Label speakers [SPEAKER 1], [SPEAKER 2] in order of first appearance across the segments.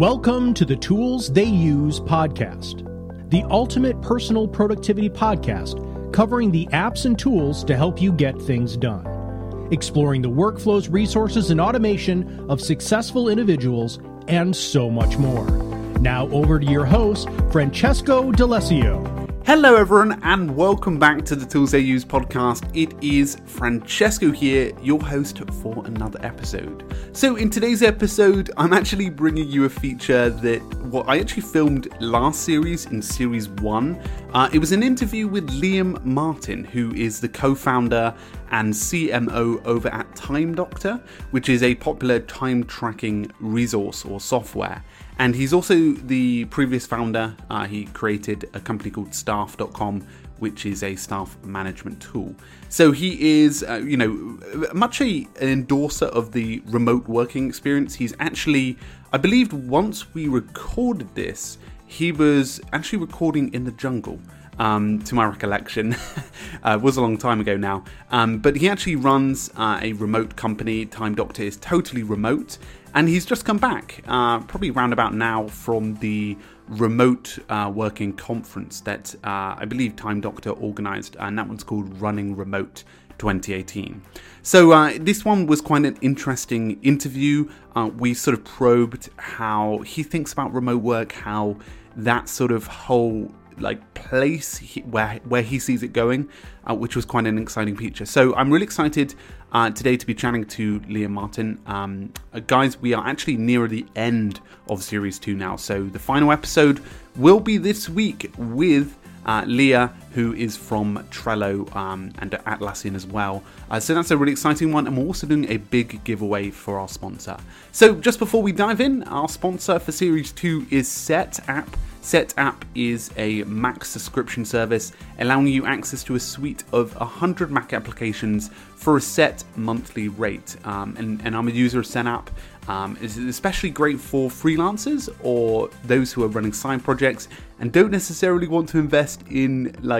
[SPEAKER 1] Welcome to the Tools They Use podcast, the ultimate personal productivity podcast covering the apps and tools to help you get things done, exploring the workflows, resources, and automation of successful individuals, and so much more. Now, over to your host, Francesco D'Alessio.
[SPEAKER 2] Hello, everyone, and welcome back to the Tools They Use podcast. It is Francesco here, your host for another episode. So, in today's episode, I'm actually bringing you a feature that what I actually filmed last series in series one. Uh, it was an interview with Liam Martin, who is the co-founder and CMO over at Time Doctor, which is a popular time tracking resource or software. And he's also the previous founder. Uh, he created a company called Staff.com, which is a staff management tool. So he is, uh, you know, much a, an endorser of the remote working experience. He's actually, I believe, once we recorded this, he was actually recording in the jungle. Um, to my recollection, uh, was a long time ago now. Um, but he actually runs uh, a remote company. Time Doctor is totally remote, and he's just come back, uh, probably round about now, from the remote uh, working conference that uh, I believe Time Doctor organised, and that one's called Running Remote 2018. So uh, this one was quite an interesting interview. Uh, we sort of probed how he thinks about remote work, how that sort of whole like place he, where where he sees it going, uh, which was quite an exciting feature. So I'm really excited uh, today to be chatting to Liam Martin. Um, uh, guys, we are actually near the end of series two now, so the final episode will be this week with uh, Leah, who is from Trello um, and Atlassian as well. Uh, so that's a really exciting one, and we're also doing a big giveaway for our sponsor. So just before we dive in, our sponsor for Series 2 is Setapp. Set App is a Mac subscription service allowing you access to a suite of 100 Mac applications for a set monthly rate. Um, and, and, I'm a user of Setapp. Um, it's especially great for freelancers or those who are running side projects and don't necessarily want to invest in like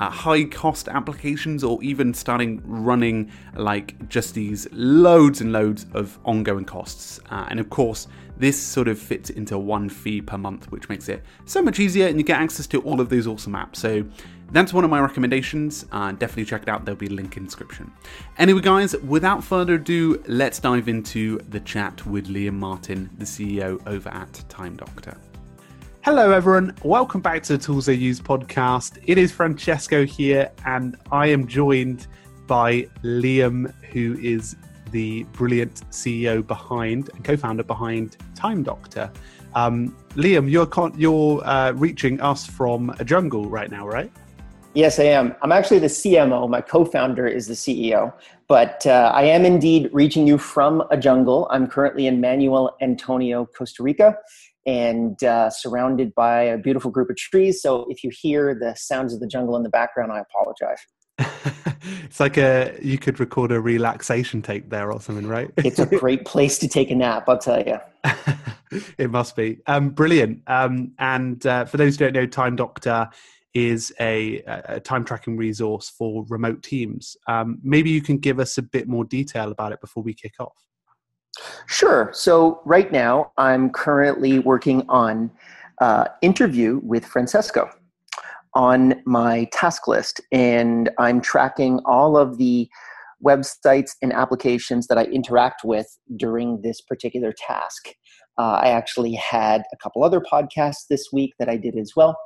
[SPEAKER 2] uh, high cost applications or even starting running like just these loads and loads of ongoing costs. Uh, and of course, this sort of fits into one fee per month, which makes it so much easier and you get access to all of those awesome apps. So that's one of my recommendations. Uh, definitely check it out. There'll be a link in description. Anyway, guys, without further ado, let's dive into the chat with Liam Martin, the CEO over at Time Doctor. Hello, everyone. Welcome back to the Tools They Use podcast. It is Francesco here, and I am joined by Liam, who is the brilliant CEO behind and co-founder behind Time Doctor. Um, Liam, you're con- you're uh, reaching us from a jungle right now, right?
[SPEAKER 3] Yes, I am. I'm actually the CMO. My co-founder is the CEO, but uh, I am indeed reaching you from a jungle. I'm currently in Manuel Antonio, Costa Rica, and uh, surrounded by a beautiful group of trees. So if you hear the sounds of the jungle in the background, I apologize.
[SPEAKER 2] it's like a you could record a relaxation tape there or something, right?
[SPEAKER 3] it's a great place to take a nap, I'll tell you.
[SPEAKER 2] it must be um, brilliant. Um, and uh, for those who don't know, Time Doctor is a, a time tracking resource for remote teams. Um, maybe you can give us a bit more detail about it before we kick off.
[SPEAKER 3] Sure. So right now, I'm currently working on uh, interview with Francesco on my task list, and I'm tracking all of the websites and applications that I interact with during this particular task. Uh, I actually had a couple other podcasts this week that I did as well.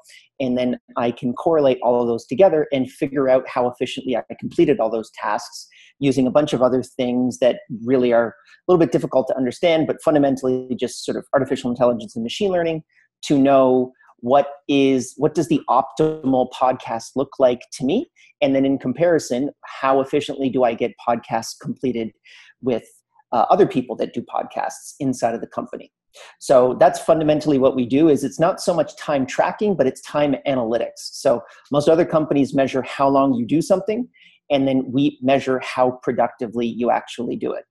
[SPEAKER 3] And then I can correlate all of those together and figure out how efficiently I completed all those tasks using a bunch of other things that really are a little bit difficult to understand, but fundamentally just sort of artificial intelligence and machine learning to know what is what does the optimal podcast look like to me and then in comparison how efficiently do i get podcasts completed with uh, other people that do podcasts inside of the company so that's fundamentally what we do is it's not so much time tracking but it's time analytics so most other companies measure how long you do something and then we measure how productively you actually do it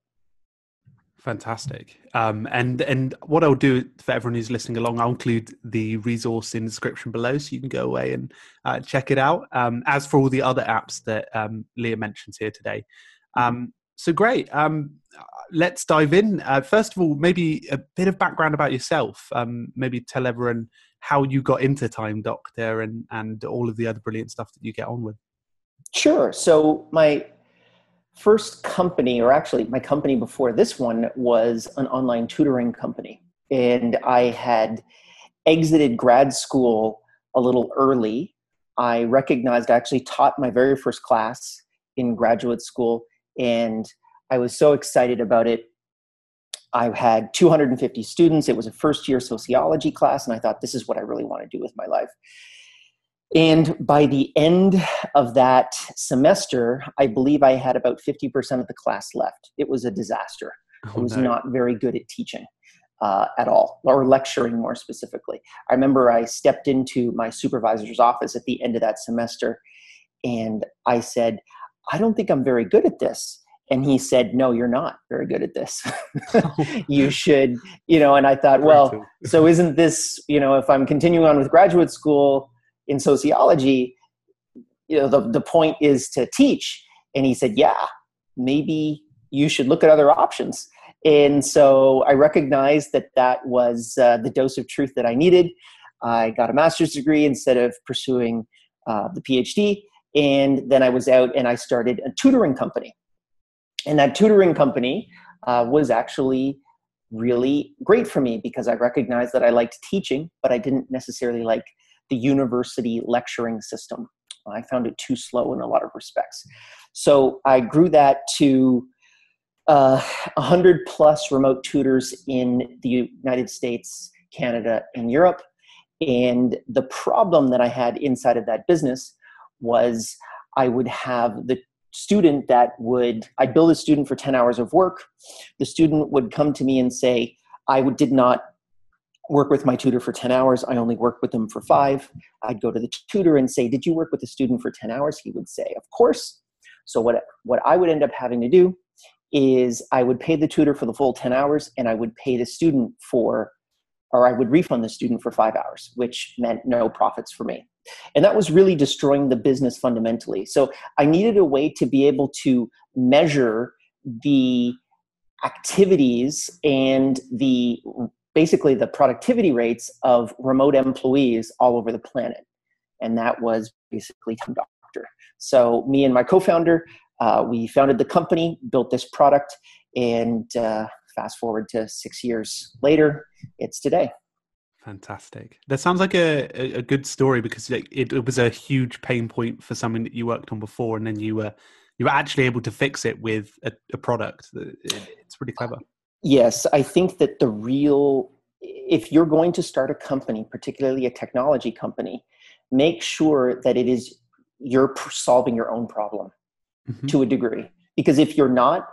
[SPEAKER 2] Fantastic. Um, and and what I'll do for everyone who's listening along, I'll include the resource in the description below, so you can go away and uh, check it out. Um, as for all the other apps that um, Leah mentions here today, um,
[SPEAKER 4] so great. Um, let's dive in. Uh, first of all, maybe a bit of background about yourself. Um, maybe tell everyone how you got into Time Doctor and and all of the other brilliant stuff that you get on with.
[SPEAKER 3] Sure. So my first company, or actually my company before this one, was an online tutoring company, and I had exited grad school a little early. I recognized I actually taught my very first class in graduate school, and I was so excited about it. I had 250 students. It was a first year sociology class, and I thought, this is what I really want to do with my life. And by the end of that semester, I believe I had about 50% of the class left. It was a disaster. Oh, I was no. not very good at teaching uh, at all, or lecturing more specifically. I remember I stepped into my supervisor's office at the end of that semester and I said, I don't think I'm very good at this. And he said, No, you're not very good at this. you should, you know. And I thought, well, so isn't this, you know, if I'm continuing on with graduate school in sociology, you know, the, the point is to teach. And he said, Yeah, maybe you should look at other options. And so I recognized that that was uh, the dose of truth that I needed. I got a master's degree instead of pursuing uh, the PhD. And then I was out and I started a tutoring company. And that tutoring company uh, was actually really great for me because I recognized that I liked teaching, but I didn't necessarily like the university lecturing system. I found it too slow in a lot of respects. So I grew that to uh, 100 plus remote tutors in the United States, Canada, and Europe. And the problem that I had inside of that business was I would have the student that would, I'd bill a student for 10 hours of work. The student would come to me and say, I did not work with my tutor for 10 hours. I only worked with them for five. I'd go to the tutor and say, Did you work with the student for 10 hours? He would say, Of course. So, what, what I would end up having to do is I would pay the tutor for the full 10 hours and I would pay the student for, or I would refund the student for five hours, which meant no profits for me. And that was really destroying the business fundamentally. So I needed a way to be able to measure the activities and the basically the productivity rates of remote employees all over the planet. And that was basically Time Doctor. So me and my co-founder, uh, we founded the company, built this product, and uh, fast forward to six years later, it's today.
[SPEAKER 4] Fantastic. That sounds like a, a good story because it, it, was a huge pain point for something that you worked on before, and then you were you were actually able to fix it with a, a product. It's pretty clever.
[SPEAKER 3] Yes, I think that the real if you're going to start a company, particularly a technology company, make sure that it is you're solving your own problem mm-hmm. to a degree. Because if you're not,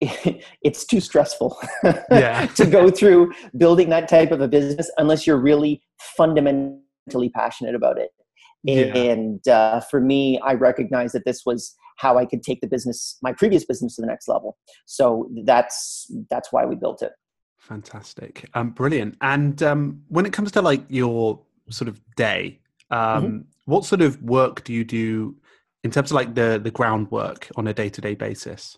[SPEAKER 3] it's too stressful yeah. to go through building that type of a business unless you're really fundamentally passionate about it. Yeah. And uh, for me, I recognize that this was how I could take the business, my previous business, to the next level. So that's that's why we built it.
[SPEAKER 4] Fantastic, um, brilliant. And um, when it comes to like your sort of day, um, mm-hmm. what sort of work do you do in terms of like the the groundwork on a day to day basis?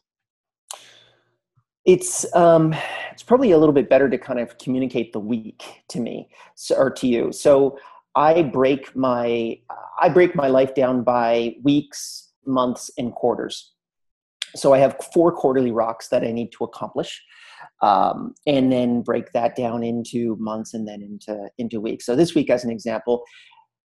[SPEAKER 3] It's um, it's probably a little bit better to kind of communicate the week to me or to you. So I break my I break my life down by weeks, months, and quarters. So I have four quarterly rocks that I need to accomplish, um, and then break that down into months and then into into weeks. So this week, as an example,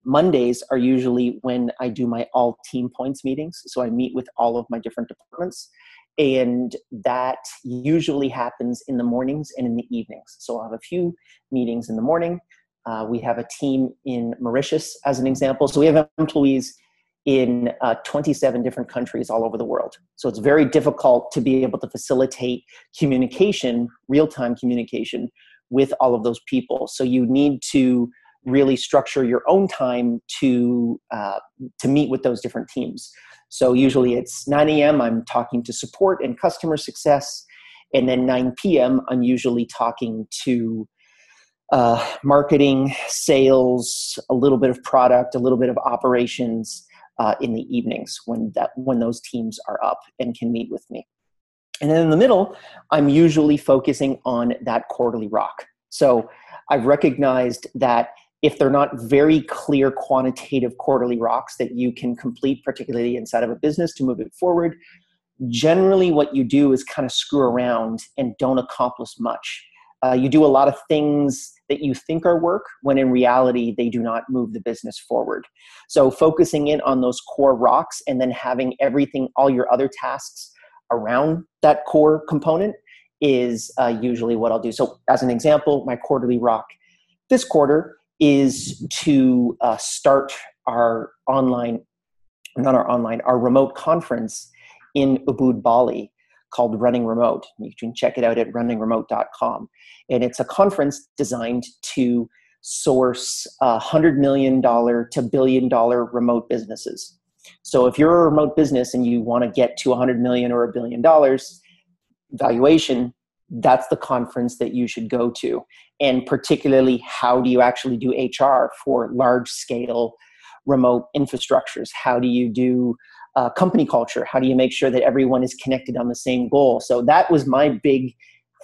[SPEAKER 3] Mondays are usually when I do my all team points meetings. So I meet with all of my different departments. And that usually happens in the mornings and in the evenings. So I'll have a few meetings in the morning. Uh, we have a team in Mauritius, as an example. So we have employees in uh, 27 different countries all over the world. So it's very difficult to be able to facilitate communication, real time communication with all of those people. So you need to really structure your own time to uh, to meet with those different teams. So usually it's 9 a.m. I'm talking to support and customer success, and then 9 p.m. I'm usually talking to uh, marketing, sales, a little bit of product, a little bit of operations uh, in the evenings when that when those teams are up and can meet with me. And then in the middle, I'm usually focusing on that quarterly rock. So I've recognized that if they're not very clear quantitative quarterly rocks that you can complete, particularly inside of a business to move it forward, generally what you do is kind of screw around and don't accomplish much. Uh, you do a lot of things that you think are work when in reality they do not move the business forward. So focusing in on those core rocks and then having everything, all your other tasks around that core component is uh, usually what I'll do. So as an example, my quarterly rock this quarter is to uh, start our online, not our online, our remote conference in Ubud, Bali called Running Remote. You can check it out at runningremote.com. And it's a conference designed to source $100 million to billion dollar remote businesses. So if you're a remote business and you want to get to 100 million or a billion dollars valuation, that's the conference that you should go to. And particularly, how do you actually do HR for large scale remote infrastructures? How do you do uh, company culture? How do you make sure that everyone is connected on the same goal? So that was my big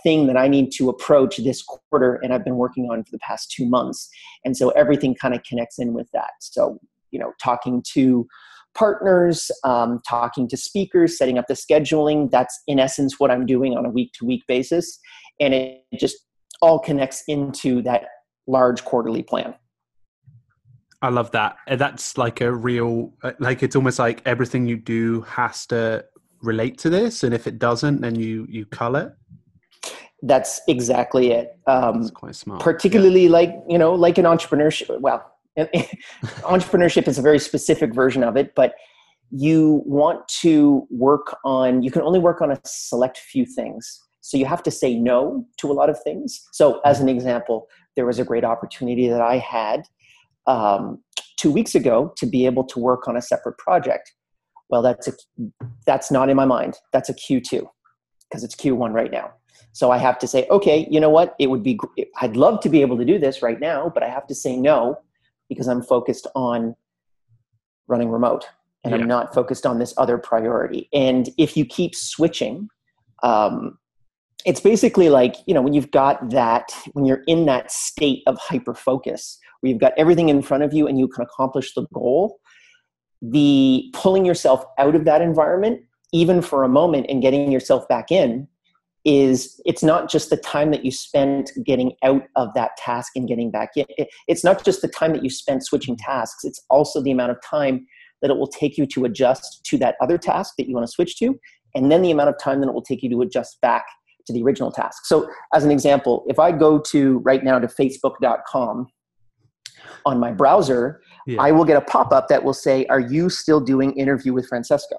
[SPEAKER 3] thing that I need to approach this quarter, and I've been working on for the past two months. And so everything kind of connects in with that. So, you know, talking to partners, um, talking to speakers, setting up the scheduling. That's in essence what I'm doing on a week to week basis. And it just all connects into that large quarterly plan.
[SPEAKER 4] I love that. Uh, that's like a real, uh, like it's almost like everything you do has to relate to this, and if it doesn't, then you you cull it.
[SPEAKER 3] That's exactly it. Um,
[SPEAKER 4] That's quite smart.
[SPEAKER 3] Particularly yeah. like you know, like an entrepreneurship. Well, entrepreneurship is a very specific version of it, but you want to work on. You can only work on a select few things. So you have to say no to a lot of things. So, as an example, there was a great opportunity that I had um, two weeks ago to be able to work on a separate project. Well, that's a that's not in my mind. That's a Q2 because it's Q1 right now. So I have to say, okay, you know what? It would be I'd love to be able to do this right now, but I have to say no because I'm focused on running remote and yeah. I'm not focused on this other priority. And if you keep switching, um, it's basically like you know when you've got that when you're in that state of hyper focus where you've got everything in front of you and you can accomplish the goal the pulling yourself out of that environment even for a moment and getting yourself back in is it's not just the time that you spend getting out of that task and getting back in it's not just the time that you spend switching tasks it's also the amount of time that it will take you to adjust to that other task that you want to switch to and then the amount of time that it will take you to adjust back to the original task. So, as an example, if I go to right now to facebook.com on my browser, yeah. I will get a pop up that will say, Are you still doing interview with Francesco?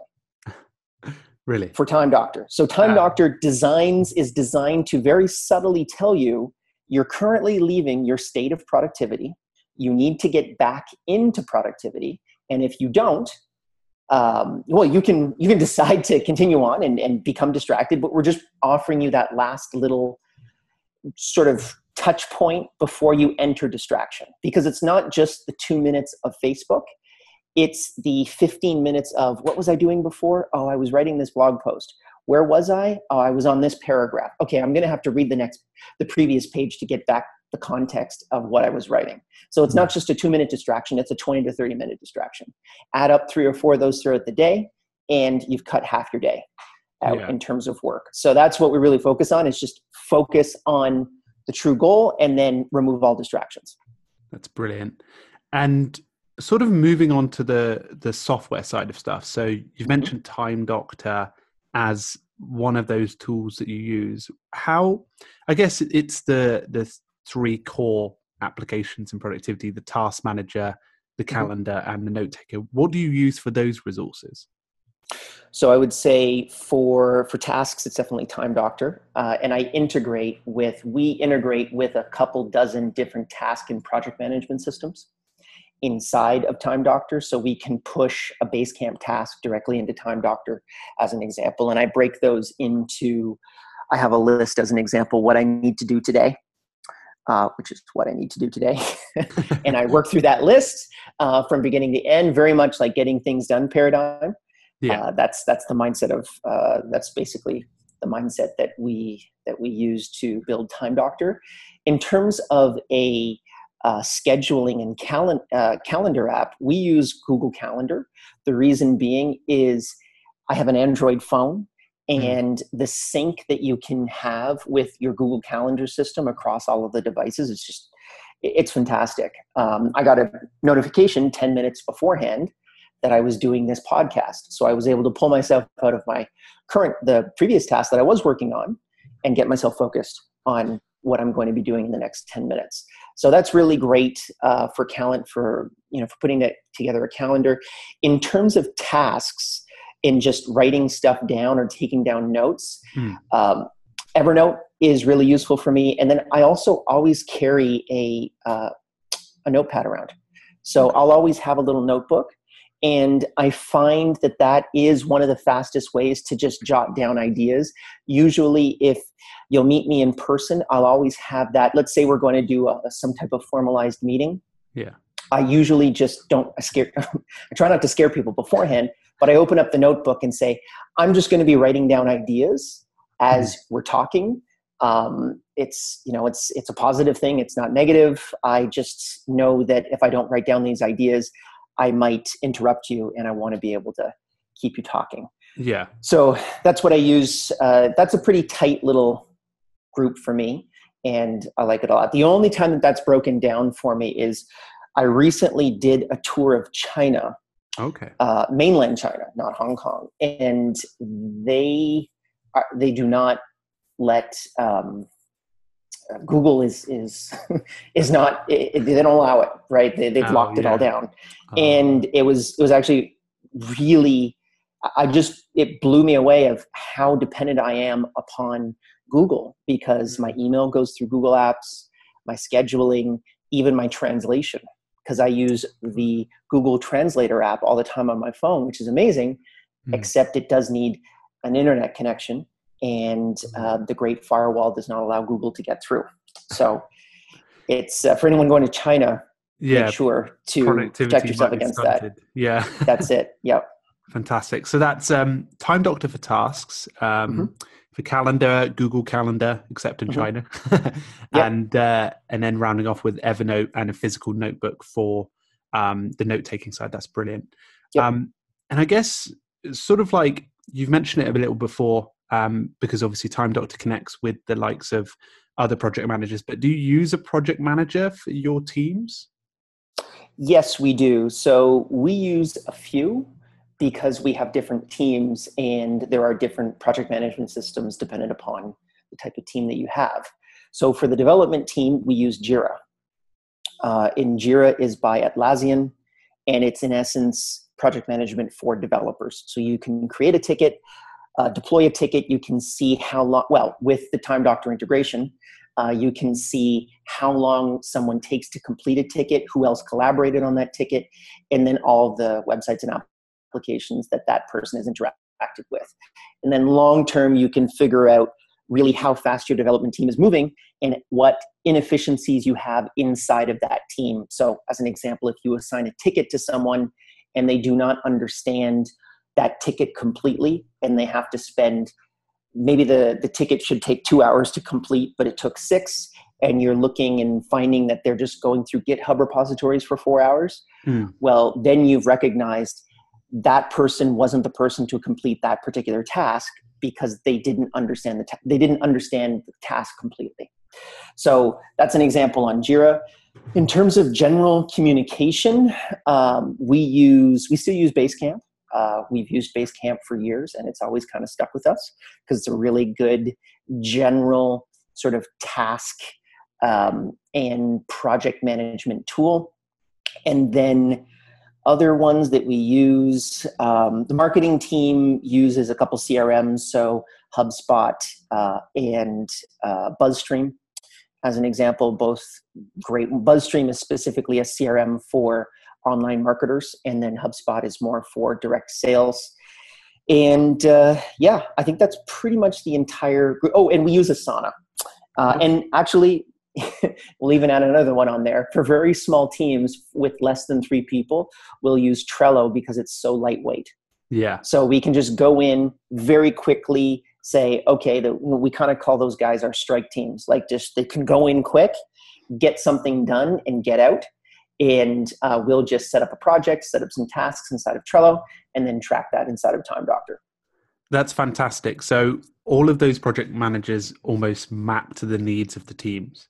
[SPEAKER 4] Really?
[SPEAKER 3] For Time Doctor. So, Time Doctor designs is designed to very subtly tell you you're currently leaving your state of productivity. You need to get back into productivity. And if you don't, um, well you can you can decide to continue on and, and become distracted but we're just offering you that last little sort of touch point before you enter distraction because it's not just the two minutes of facebook it's the 15 minutes of what was i doing before oh i was writing this blog post where was i oh i was on this paragraph okay i'm going to have to read the next the previous page to get back the context of what I was writing. So it's not hmm. just a two minute distraction, it's a 20 to 30 minute distraction. Add up three or four of those throughout the day, and you've cut half your day out yeah. in terms of work. So that's what we really focus on is just focus on the true goal and then remove all distractions.
[SPEAKER 4] That's brilliant. And sort of moving on to the the software side of stuff. So you've mm-hmm. mentioned Time Doctor as one of those tools that you use. How I guess it's the the three core applications in productivity the task manager the mm-hmm. calendar and the note taker what do you use for those resources
[SPEAKER 3] so i would say for for tasks it's definitely time doctor uh, and i integrate with we integrate with a couple dozen different task and project management systems inside of time doctor so we can push a basecamp task directly into time doctor as an example and i break those into i have a list as an example what i need to do today uh, which is what I need to do today. and I work through that list uh, from beginning to end, very much like getting things done paradigm. Yeah. Uh, that's that's the mindset of uh, that's basically the mindset that we that we use to build Time Doctor. In terms of a uh, scheduling and calen- uh, calendar app, we use Google Calendar. The reason being is I have an Android phone, mm-hmm. and the sync that you can have with your Google Calendar system across all of the devices is just it's fantastic. Um, I got a notification 10 minutes beforehand that I was doing this podcast. So I was able to pull myself out of my current, the previous task that I was working on and get myself focused on what I'm going to be doing in the next 10 minutes. So that's really great uh, for Calent for, you know, for putting it together a calendar. In terms of tasks, in just writing stuff down or taking down notes, hmm. um, Evernote is really useful for me. And then I also always carry a, uh, a notepad around. So I'll always have a little notebook and I find that that is one of the fastest ways to just jot down ideas. Usually, if you'll meet me in person, I'll always have that. Let's say we're going to do a, some type of formalized meeting.
[SPEAKER 4] Yeah.
[SPEAKER 3] I usually just don't I scare. I try not to scare people beforehand, but I open up the notebook and say, I'm just going to be writing down ideas as mm-hmm. we're talking. Um, it's you know it's it's a positive thing. It's not negative. I just know that if I don't write down these ideas, I might interrupt you and I want to be able to keep you talking.
[SPEAKER 4] Yeah.
[SPEAKER 3] So that's what I use. Uh, that's a pretty tight little group for me, and I like it a lot. The only time that that's broken down for me is I recently did a tour of China.
[SPEAKER 4] Okay.
[SPEAKER 3] Uh, mainland China, not Hong Kong, and they are, they do not let um, Google is is is not it, they don't allow it right they, they've oh, locked yeah. it all down oh. and it was it was actually really I just it blew me away of how dependent I am upon Google because my mm-hmm. email goes through Google Apps my scheduling even my translation because I use the Google Translator app all the time on my phone which is amazing mm. except it does need an internet connection and uh, the Great Firewall does not allow Google to get through. So it's uh, for anyone going to China. Yeah, make sure to protect yourself against that.
[SPEAKER 4] Yeah,
[SPEAKER 3] that's it. Yep.
[SPEAKER 4] Fantastic. So that's um, Time Doctor for tasks. Um, mm-hmm. For calendar, Google Calendar, except in mm-hmm. China, yep. and uh, and then rounding off with Evernote and a physical notebook for um, the note taking side. That's brilliant. Yep. Um, and I guess sort of like you've mentioned it a little before um, because obviously Time Doctor connects with the likes of other project managers. But do you use a project manager for your teams?
[SPEAKER 3] Yes, we do. So we use a few because we have different teams and there are different project management systems dependent upon the type of team that you have. So for the development team, we use Jira. Uh, in Jira is by Atlassian, and it's in essence project management for developers. So you can create a ticket, uh, deploy a ticket, you can see how long, well, with the Time Doctor integration, uh, you can see how long someone takes to complete a ticket, who else collaborated on that ticket, and then all the websites and applications that that person has interacted with. And then long term, you can figure out really how fast your development team is moving and what inefficiencies you have inside of that team. So, as an example, if you assign a ticket to someone and they do not understand that ticket completely and they have to spend maybe the, the ticket should take two hours to complete but it took six and you're looking and finding that they're just going through github repositories for four hours. Mm. well then you've recognized that person wasn't the person to complete that particular task because they didn't understand the ta- they didn't understand the task completely. So that's an example on jira. In terms of general communication um, we use we still use basecamp uh, we've used Basecamp for years, and it's always kind of stuck with us because it's a really good general sort of task um, and project management tool. And then other ones that we use, um, the marketing team uses a couple CRMs, so HubSpot uh, and uh, BuzzStream as an example, both great. BuzzStream is specifically a CRM for online marketers, and then HubSpot is more for direct sales. And uh, yeah, I think that's pretty much the entire group. Oh, and we use Asana. Uh, and actually, we'll even add another one on there. For very small teams with less than three people, we'll use Trello because it's so lightweight.
[SPEAKER 4] Yeah.
[SPEAKER 3] So we can just go in very quickly, say, okay, the, we kind of call those guys our strike teams. Like just they can go in quick, get something done, and get out. And uh, we'll just set up a project, set up some tasks inside of Trello, and then track that inside of Time Doctor.
[SPEAKER 4] That's fantastic. So all of those project managers almost map to the needs of the teams.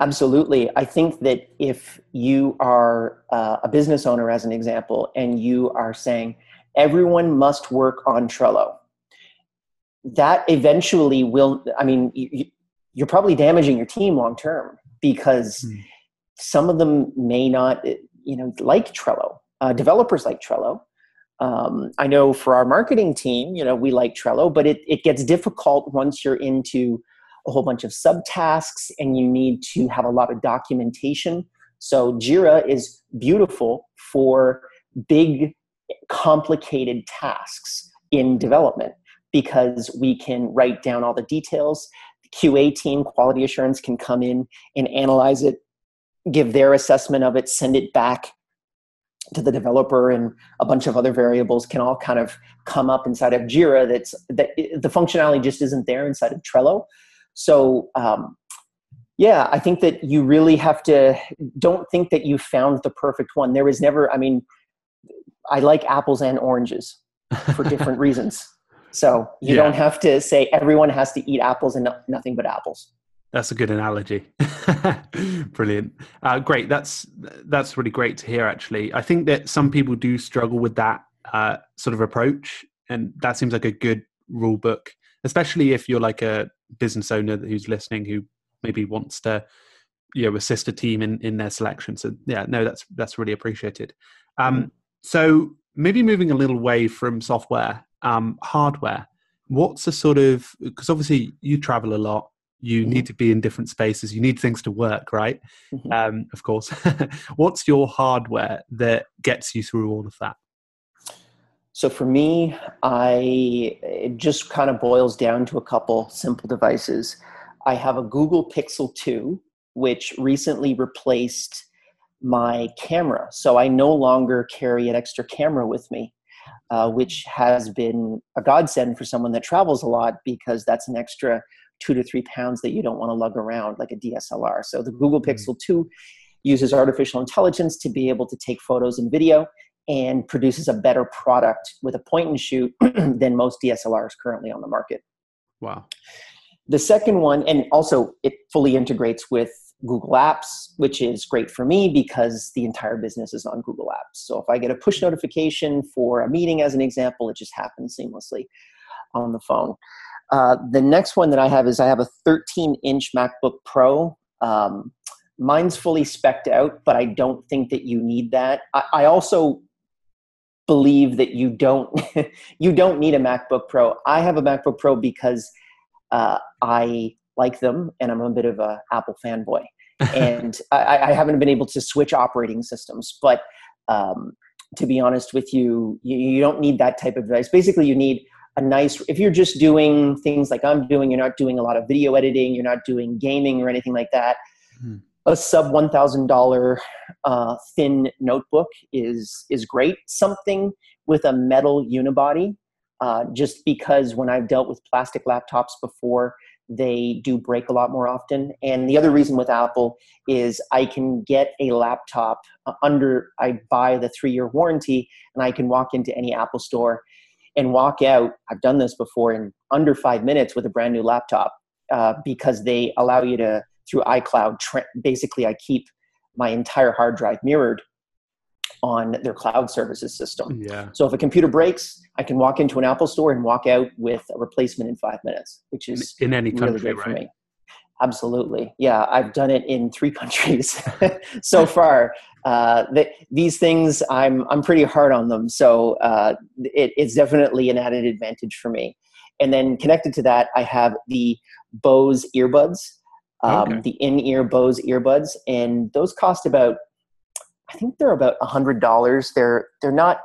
[SPEAKER 3] Absolutely. I think that if you are uh, a business owner, as an example, and you are saying everyone must work on Trello, that eventually will, I mean, you, you're probably damaging your team long term because hmm. Some of them may not, you know, like Trello. Uh, developers like Trello. Um, I know for our marketing team, you know, we like Trello, but it, it gets difficult once you're into a whole bunch of subtasks and you need to have a lot of documentation. So Jira is beautiful for big, complicated tasks in development because we can write down all the details. The QA team, quality assurance, can come in and analyze it, give their assessment of it, send it back to the developer and a bunch of other variables can all kind of come up inside of jira that's that the functionality just isn't there inside of trello so, um, yeah, I think that you really have to don't think that you found the perfect one. There is never, I mean, I like apples and oranges for different reasons. So you yeah. don't have to say everyone has to eat apples and no, nothing but apples.
[SPEAKER 4] That's a good analogy. Brilliant. Uh, great. That's that's really great to hear. Actually, I think that some people do struggle with that uh, sort of approach, and that seems like a good rule book, especially if you're like a business owner who's listening who maybe wants to you know assist a team in in their selection so yeah no that's that's really appreciated um mm-hmm. so maybe moving a little way from software um hardware what's the sort of because obviously you travel a lot you mm-hmm. need to be in different spaces you need things to work right mm-hmm. um of course what's your hardware that gets you through all of that
[SPEAKER 3] so for me, I it just kind of boils down to a couple simple devices. I have a Google Pixel 2, which recently replaced my camera. So I no longer carry an extra camera with me, uh, which has been a godsend for someone that travels a lot because that's an extra two to three pounds that you don't want to lug around like a DSLR. So the Google mm-hmm. Pixel 2 uses artificial intelligence to be able to take photos and video and produces a better product with a point and shoot than most DSLRs currently on the market.
[SPEAKER 4] Wow.
[SPEAKER 3] The second one, and also it fully integrates with Google Apps, which is great for me because the entire business is on Google Apps. So if I get a push notification for a meeting, as an example, it just happens seamlessly on the phone. Uh, the next one that I have is I have a 13 inch MacBook Pro. Um, mine's fully specced out, but I don't think that you need that. I, I also believe that you don't you don't need a MacBook Pro. I have a MacBook Pro because uh, I like them, and I'm a bit of a Apple fanboy, and I, I, haven't been able to switch operating systems. But um, to be honest with you, you, you don't need that type of device. Basically, you need a nice if you're just doing things like i'm doing you're not doing a lot of video editing you're not doing gaming or anything like that hmm a sub one thousand dollar uh, thin notebook is is great. Something with a metal unibody, uh, just because when I've dealt with plastic laptops before, they do break a lot more often. And the other reason with Apple is I can get a laptop uh, under I buy the three year warranty, and I can walk into any Apple store and walk out. I've done this before in under five minutes with a brand new laptop uh, because they allow you to through iCloud. Tra- basically, I keep my entire hard drive mirrored on their cloud services system.
[SPEAKER 4] Yeah.
[SPEAKER 3] So if a computer breaks, I can walk into an Apple store and walk out with a replacement in five minutes, which is
[SPEAKER 4] in any country,
[SPEAKER 3] really
[SPEAKER 4] right?
[SPEAKER 3] Absolutely. Yeah, I've done it in three countries so far. Uh, these things, I'm, I'm pretty hard on them. So uh, it, it's definitely an added advantage for me. And then connected to that, I have the Bose earbuds um, okay. the in-ear Bose earbuds, and those cost about I think they're about a hundred dollars. They're they're not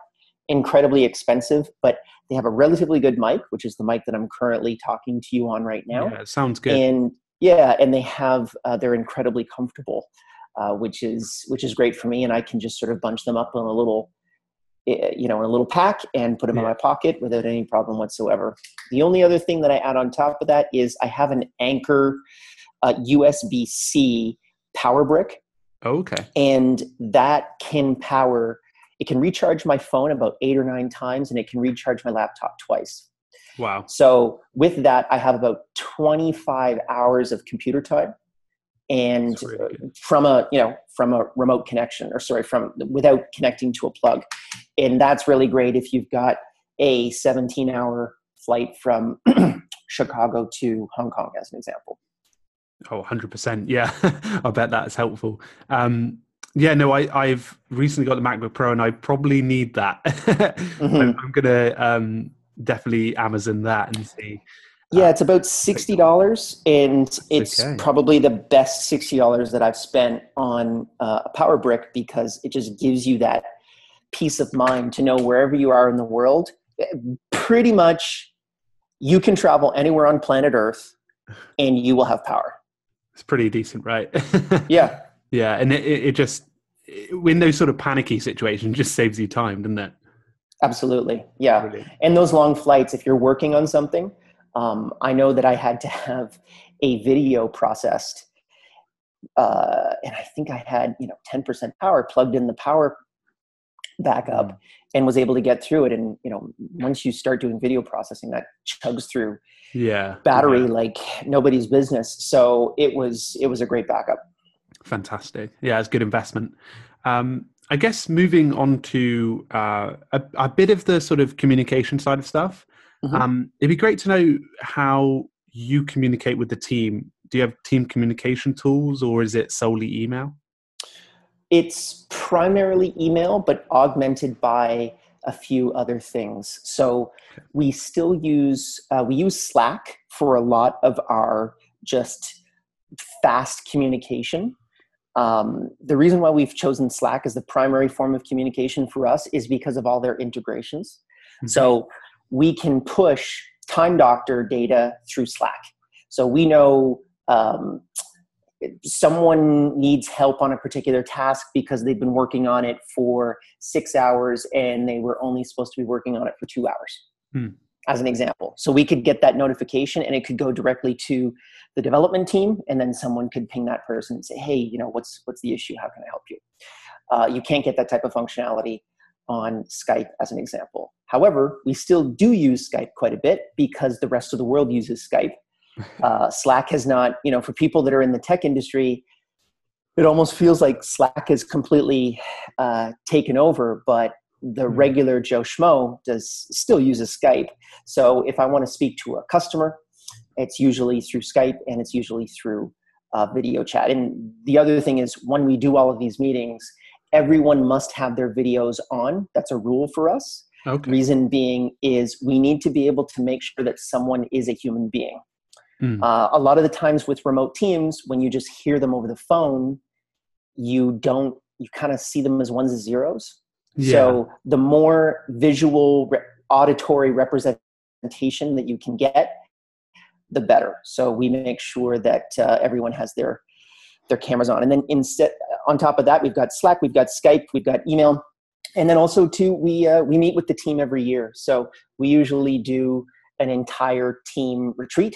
[SPEAKER 3] incredibly expensive, but they have a relatively good mic, which is the mic that I'm currently talking to you on right now.
[SPEAKER 4] Yeah, sounds good.
[SPEAKER 3] And yeah, and they have uh, they're incredibly comfortable, uh, which is which is great for me, and I can just sort of bunch them up in a little eh, you know, in a little pack and put them in my pocket without any problem whatsoever. The only other thing that I add on top of that is I have an Anker uh, USB C power brick,
[SPEAKER 4] Okay.
[SPEAKER 3] and that can power. It can recharge my phone about eight or nine times, and it can recharge my laptop twice.
[SPEAKER 4] Wow.
[SPEAKER 3] So with that, I have about 25 hours of computer time, and
[SPEAKER 4] That's really good.
[SPEAKER 3] from a you know from a remote connection, or sorry, from without connecting to a plug, and that's really great if you've got a 17 hour flight from Chicago to Hong Kong, as an example.
[SPEAKER 4] Oh, 100%. Yeah. I bet that's helpful. Um, yeah, no, I, I've recently got the MacBook Pro and I probably need that. I'm, I'm going to um, definitely Amazon that and see.
[SPEAKER 3] Yeah, it's about sixty dollars, and it's
[SPEAKER 4] okay.
[SPEAKER 3] probably the best sixty dollars that I've spent on uh, a power brick because it just gives you that peace of mind to know wherever you are in the world, pretty much you can travel anywhere on planet Earth, and you will have power.
[SPEAKER 4] It's pretty decent, right?
[SPEAKER 3] Yeah,
[SPEAKER 4] yeah. And it, it, it just, in those sort of panicky situations, just saves you time, doesn't it?
[SPEAKER 3] Absolutely. Yeah,
[SPEAKER 4] Brilliant.
[SPEAKER 3] and those long flights, if you're working on something, um, I know that I had to have a video processed, uh, and I think I had you know 10% power plugged in the power backup, and was able to get through it. And you know, once you start doing video processing, that chugs through
[SPEAKER 4] Yeah.
[SPEAKER 3] battery
[SPEAKER 4] Yeah.
[SPEAKER 3] like nobody's business. So it was it was a great backup.
[SPEAKER 4] Fantastic. Yeah, it's good investment. Um, I guess moving on to uh, a, a bit of the sort of communication side of stuff,
[SPEAKER 3] Mhm.
[SPEAKER 4] um, it'd be great to know how you communicate with the team. Do you have team communication tools or is it solely email?
[SPEAKER 3] It's primarily email, but augmented by a few other things. So we still use uh, we use Slack for a lot of our just fast communication. Um, the reason why we've chosen Slack as the primary form of communication for us is because of all their integrations.
[SPEAKER 4] Mhm.
[SPEAKER 3] So we can push Time Doctor data through Slack. So we know um, someone needs help on a particular task because they've been working on it for six hours and they were only supposed to be working on it for two hours
[SPEAKER 4] Hmm.
[SPEAKER 3] As an example. So we could get that notification and it could go directly to the development team and then someone could ping that person and say hey you know what's what's the issue? How can i help you? Uh, you can't get that type of functionality on skype as an example. However we still do use skype quite a bit because the rest of the world uses skype. Uh, Slack has not, you know, for people that are in the tech industry, it almost feels like Slack is completely uh, taken over, but the
[SPEAKER 4] Hmm.
[SPEAKER 3] regular Joe Schmo does still uses Skype. So if I want to speak to a customer, it's usually through Skype and it's usually through uh, video chat. And the other thing is when we do all of these meetings, everyone must have their videos on. That's a rule for us.
[SPEAKER 4] Okay.
[SPEAKER 3] Reason being is we need to be able to make sure that someone is a human being.
[SPEAKER 4] Mm.
[SPEAKER 3] Uh, a lot of the times with remote teams, when you just hear them over the phone, you don't, you kind of see them as ones and zeros.
[SPEAKER 4] Yeah.
[SPEAKER 3] So the more visual, re- auditory representation that you can get, the better. So we make sure that uh, everyone has their their cameras on, and then instead, on top of that, we've got Slack, we've got Skype, we've got email, and then also too, we uh, we meet with the team every year. So we usually do an entire team retreat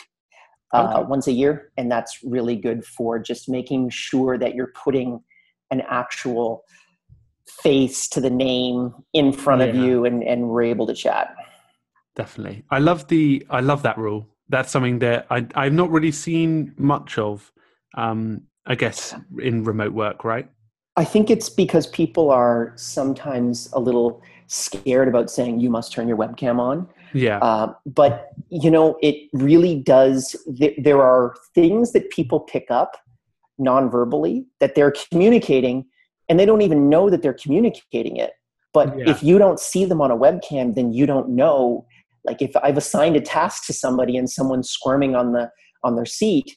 [SPEAKER 3] uh,
[SPEAKER 4] Okay.
[SPEAKER 3] once a year, and that's really good for just making sure that you're putting an actual face to the name in front of you, and and we're able to chat.
[SPEAKER 4] Definitely. I love the I love that rule. That's something that I I've not really seen much of um I guess in remote work, right?
[SPEAKER 3] I think it's because people are sometimes a little scared about saying you must turn your webcam on.
[SPEAKER 4] Yeah.
[SPEAKER 3] Uh, but you know, it really does. Th- there are things that people pick up non-verbally that they're communicating, and they don't even know that they're communicating it. But
[SPEAKER 4] Yeah.
[SPEAKER 3] if you don't see them on a webcam, then you don't know. Like if I've assigned a task to somebody and someone's squirming on the on their seat,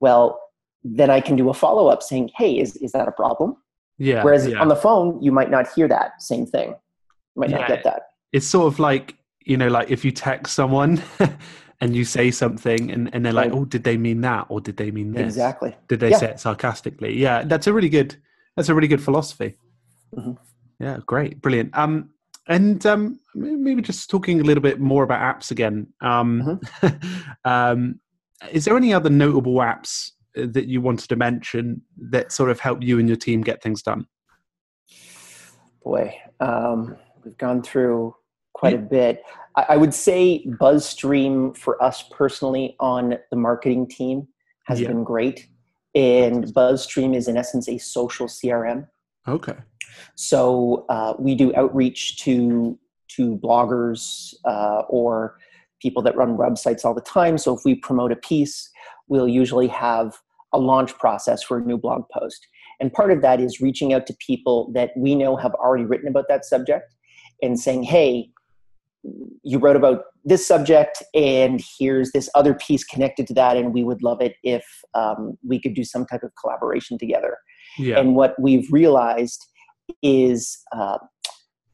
[SPEAKER 3] well, then I can do a follow up saying, "Hey, is is that a problem?"
[SPEAKER 4] yeah.
[SPEAKER 3] Whereas
[SPEAKER 4] yeah.
[SPEAKER 3] on the phone, you might not hear that same thing. You might
[SPEAKER 4] Yeah.
[SPEAKER 3] not get that.
[SPEAKER 4] it's sort of like you know like if you text someone and you say something and, and they're like
[SPEAKER 3] Right.
[SPEAKER 4] oh did they mean that or did they mean this
[SPEAKER 3] Exactly.
[SPEAKER 4] did they say it sarcastically yeah that's a really good that's a really good philosophy
[SPEAKER 3] Mhm.
[SPEAKER 4] yeah great brilliant um and um, maybe just talking a little bit more about apps again. Um, mm-hmm. um, is there any other notable apps uh, that you wanted to mention that sort of help you and your team get things done?
[SPEAKER 3] Boy, um, we've gone through quite yeah. a bit. I, I, would say BuzzStream for us personally on the marketing team has yeah. been great. And BuzzStream is in essence a social CRM.
[SPEAKER 4] Okay.
[SPEAKER 3] So uh, we do outreach to to bloggers uh, or people that run websites all the time. So if we promote a piece, we'll usually have a launch process for a new blog post. And part of that is reaching out to people that we know have already written about that subject and saying, hey, you wrote about this subject, and here's this other piece connected to that, and we would love it if um, we could do some type of collaboration together. Yeah. And what we've realized is uh,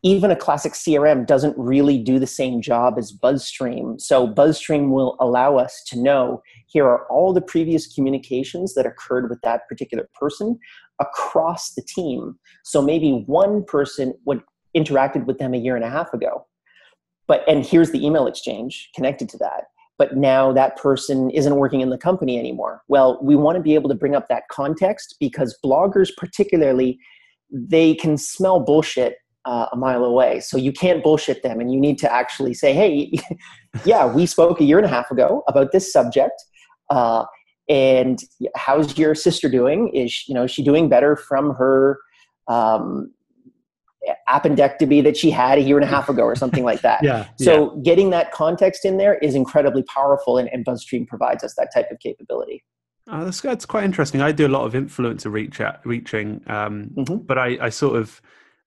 [SPEAKER 3] even a classic CRM doesn't really do the same job as BuzzStream. So BuzzStream will allow us to know here are all the previous communications that occurred with that particular person across the team. So maybe one person would interacted with them a year and a half ago. But and here's the email exchange connected to that. But now that person isn't working in the company anymore. Well, we want to be able to bring up that context because bloggers particularly they can smell bullshit uh, a mile away. So you can't bullshit them, and you need to actually say, "Hey, yeah, we spoke a year and a half ago about this subject, uh, and how's your sister doing? Is you know is she doing better from her um, appendectomy that she had a year and a half ago, or something like that?"
[SPEAKER 4] yeah.
[SPEAKER 3] So
[SPEAKER 4] yeah.
[SPEAKER 3] getting that context in there is incredibly powerful, and, and BuzzStream provides us that type of capability.
[SPEAKER 4] Oh, that's, that's quite interesting. I do a lot of influencer reach out, reaching, um, mm-hmm. but I, I sort of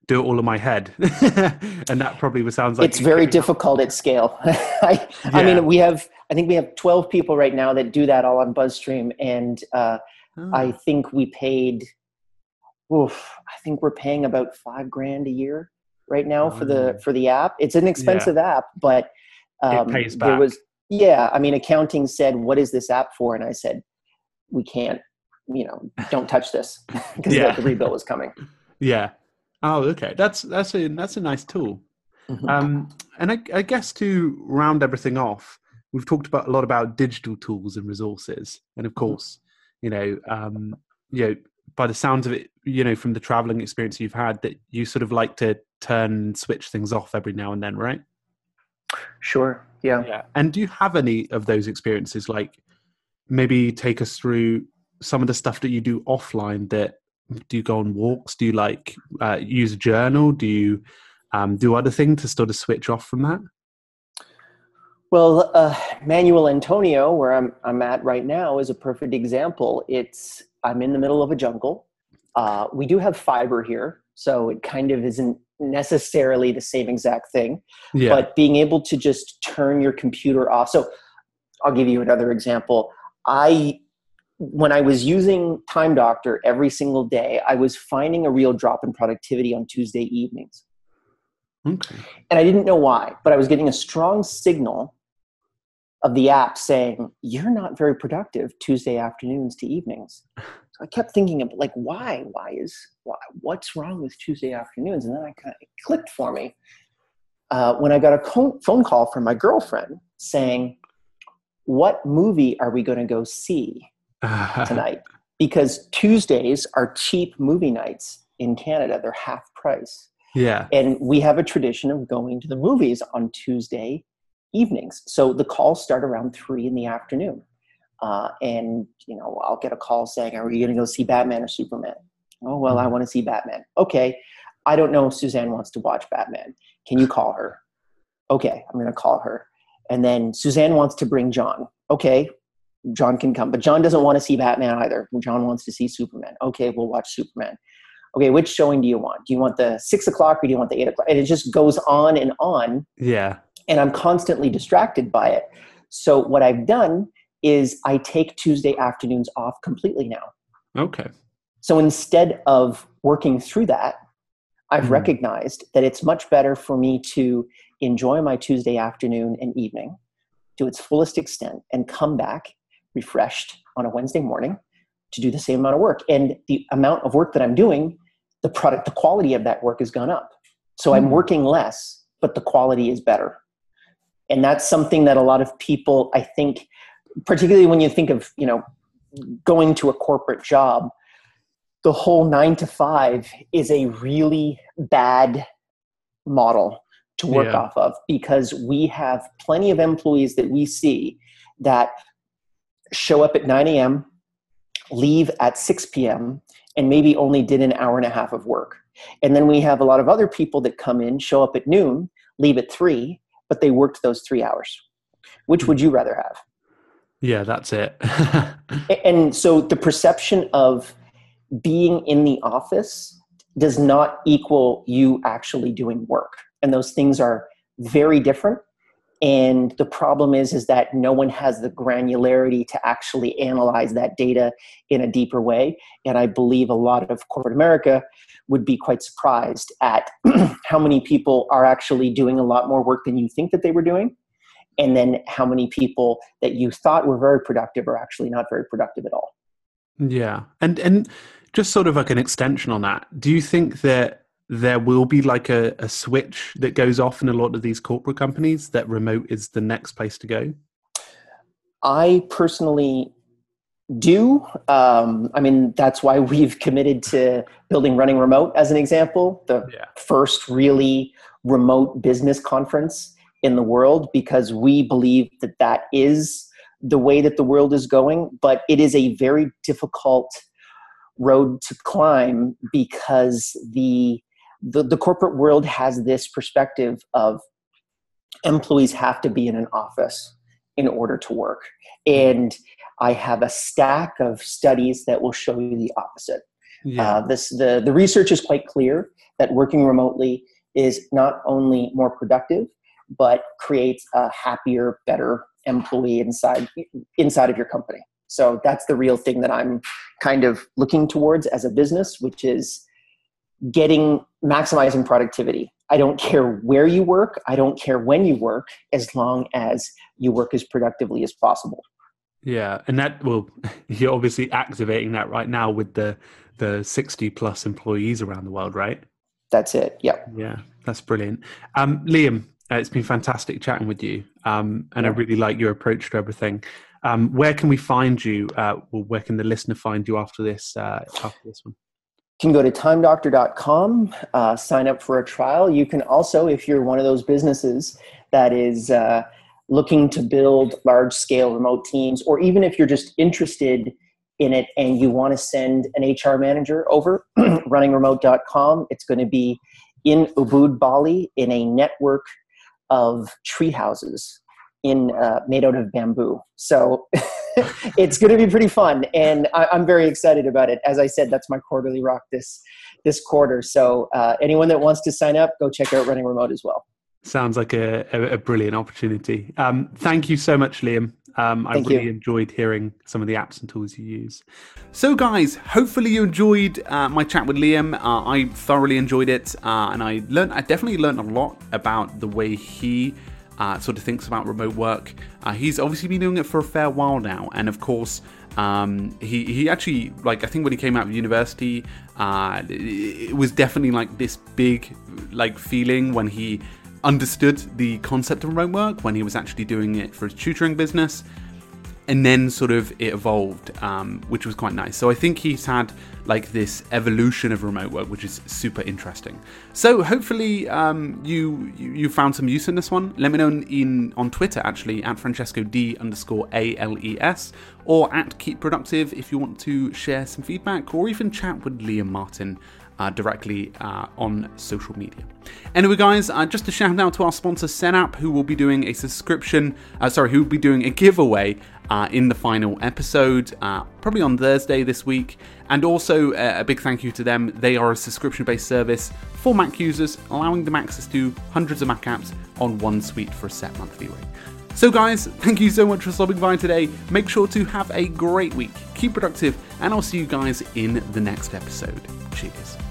[SPEAKER 4] do it all in my head and that probably sounds like
[SPEAKER 3] it's very difficult at scale I, yeah. I mean we have i think we have 12 people right now that do that all on BuzzStream and uh, oh. i think we paid oof, i think we're paying about five grand a year right now oh. for the oh. for the app it's an expensive yeah. app but
[SPEAKER 4] um, it pays back. there was
[SPEAKER 3] yeah i mean accounting said what is this app for and i said we can't you know don't touch this because yeah. the rebuild was coming
[SPEAKER 4] yeah Oh, okay. That's that's a that's a nice tool. Mm-hmm. Um, and I, I, guess to round everything off, we've talked about a lot about digital tools and resources, and of mm-hmm. course, you know, um, you know, by the sounds of it, you know, from the traveling experience you've had, that you sort of like to turn switch things off every now and then, right?
[SPEAKER 3] Sure. Yeah.
[SPEAKER 4] Yeah. And do you have any of those experiences? Like, maybe take us through some of the stuff that you do offline that do you go on walks? Do you like uh, use a journal? Do you um, do other things to sort of switch off from that?
[SPEAKER 3] Well, uh, Manuel Antonio, where I'm I'm at right now, is a perfect example. It's I'm in the middle of a jungle. Uh, we do have fiber here, so it kind of isn't necessarily the same exact thing. Yeah. But being able to just turn your computer off. So I'll give you another example. I when I was using Time Doctor every single day, I was finding a real drop in productivity on Tuesday evenings.
[SPEAKER 4] Okay.
[SPEAKER 3] And I didn't know why, but I was getting a strong signal of the app saying, You're not very productive Tuesday afternoons to evenings. So I kept thinking of like, why? Why is why what's wrong with Tuesday afternoons? And then I kind of clicked for me. Uh, when I got a phone call from my girlfriend saying, What movie are we going to go see? tonight because Tuesdays are cheap movie nights in Canada. They're half price.
[SPEAKER 4] Yeah.
[SPEAKER 3] And we have a tradition of going to the movies on Tuesday evenings. So the calls start around three in the afternoon. Uh, and, you know, I'll get a call saying, Are you going to go see Batman or Superman? Oh, well, I mm-hmm. want to see Batman. Okay. I don't know if Suzanne wants to watch Batman. Can you call her? Okay. I'm going to call her. And then Suzanne wants to bring John. Okay. John can come. But John doesn't want to see Batman either. John wants to see Superman. Okay, we'll watch Superman. Okay, which showing do you want? Do you want the six o'clock or do you want the eight o'clock? And it just goes on and on.
[SPEAKER 4] Yeah.
[SPEAKER 3] And I'm constantly distracted by it. So what I've done is I take Tuesday afternoons off completely now.
[SPEAKER 4] Okay.
[SPEAKER 3] So instead of working through that, I've mm. recognized that it's much better for me to enjoy my Tuesday afternoon and evening to its fullest extent and come back refreshed on a Wednesday morning to do the same amount of work. And the amount of work that I'm doing, the product, the quality of that work has gone up. So I'm hmm. working less but the quality is better. And that's something that a lot of people, I think, particularly when you think of, you know, going to a corporate job, the whole nine to five is a really bad model to work yeah. off of because we have plenty of employees that we see that show up at 9 a.m., leave at 6 p.m., and maybe only did an hour and a half of work. And then we have a lot of other people that come in, show up at noon, leave at 3, but they worked those three hours. Which would you rather have?
[SPEAKER 2] Yeah, that's it.
[SPEAKER 3] and so the perception of being in the office does not equal you actually doing work. And those things are very different and the problem is is that no one has the granularity to actually analyze that data in a deeper way and i believe a lot of corporate america would be quite surprised at how many people are actually doing a lot more work than you think that they were doing and then how many people that you thought were very productive are actually not very productive at all
[SPEAKER 2] yeah and and just sort of like an extension on that do you think that there will be like a, a switch that goes off in a lot of these corporate companies that remote is the next place to go?
[SPEAKER 3] I personally do. Um, I mean, that's why we've committed to building Running Remote as an example, the yeah. first really remote business conference in the world, because we believe that that is the way that the world is going. But it is a very difficult road to climb because the the, the corporate world has this perspective of employees have to be in an office in order to work. And I have a stack of studies that will show you the opposite. Yeah. Uh, this, the, the research is quite clear that working remotely is not only more productive, but creates a happier, better employee inside, inside of your company. So that's the real thing that I'm kind of looking towards as a business, which is getting maximizing productivity. I don't care where you work, I don't care when you work, as long as you work as productively as possible.
[SPEAKER 2] Yeah, and that well, you're obviously activating that right now with the the 60 plus employees around the world, right?
[SPEAKER 3] That's it. Yeah.
[SPEAKER 2] Yeah, that's brilliant. Um, Liam, uh, it's been fantastic chatting with you, um, and yeah. I really like your approach to everything. Um, where can we find you? Uh, well, where can the listener find you after this? Uh, after this one?
[SPEAKER 3] can go to timedoctor.com, uh, sign up for a trial. You can also, if you're one of those businesses that is uh, looking to build large scale remote teams, or even if you're just interested in it and you want to send an HR manager over, runningremote.com, it's going to be in Ubud, Bali, in a network of tree houses in uh, made out of bamboo. So it's going to be pretty fun, and I, am very excited about it. As I said, that's my quarterly rock this this quarter. So uh, anyone that wants to sign up, go check out Running Remote as well.
[SPEAKER 2] Sounds like a, a, a brilliant opportunity. Um, thank you so much, Liam. Um, I really you. enjoyed hearing some of the apps and tools you use. So, guys, hopefully you enjoyed uh, my chat with Liam. Uh, I thoroughly enjoyed it, uh, and I learned. I definitely learned a lot about the way he uh, sort of thinks about remote work. Uh, he's obviously been doing it for a fair while now, and of course, um, he he actually like I think when he came out of university, uh, it was definitely like this big like feeling when he understood the concept of remote work when he was actually doing it for his tutoring business and then sort of it evolved, um, which was quite nice. So I think he's had like this evolution of remote work, which is super interesting. So hopefully um, you, you found some use in this one. Let me know in on Twitter actually at Francesco D underscore A L E S or at Keep Productive if you want to share some feedback or even chat with Liam Martin uh, directly uh, on social media. Anyway, guys, uh, just a shout out to our sponsor, Setapp, who will be doing a subscription, uh, sorry, who will be doing a giveaway uh, in the final episode, uh, probably on Thursday this week. And also a big thank you to them. They are a subscription based service for Mac users, allowing them access to hundreds of Mac apps on one suite for a set monthly rate. So, guys, thank you so much for stopping by today. Make sure to have a great week, keep productive, and I'll see you guys in the next episode. Cheers.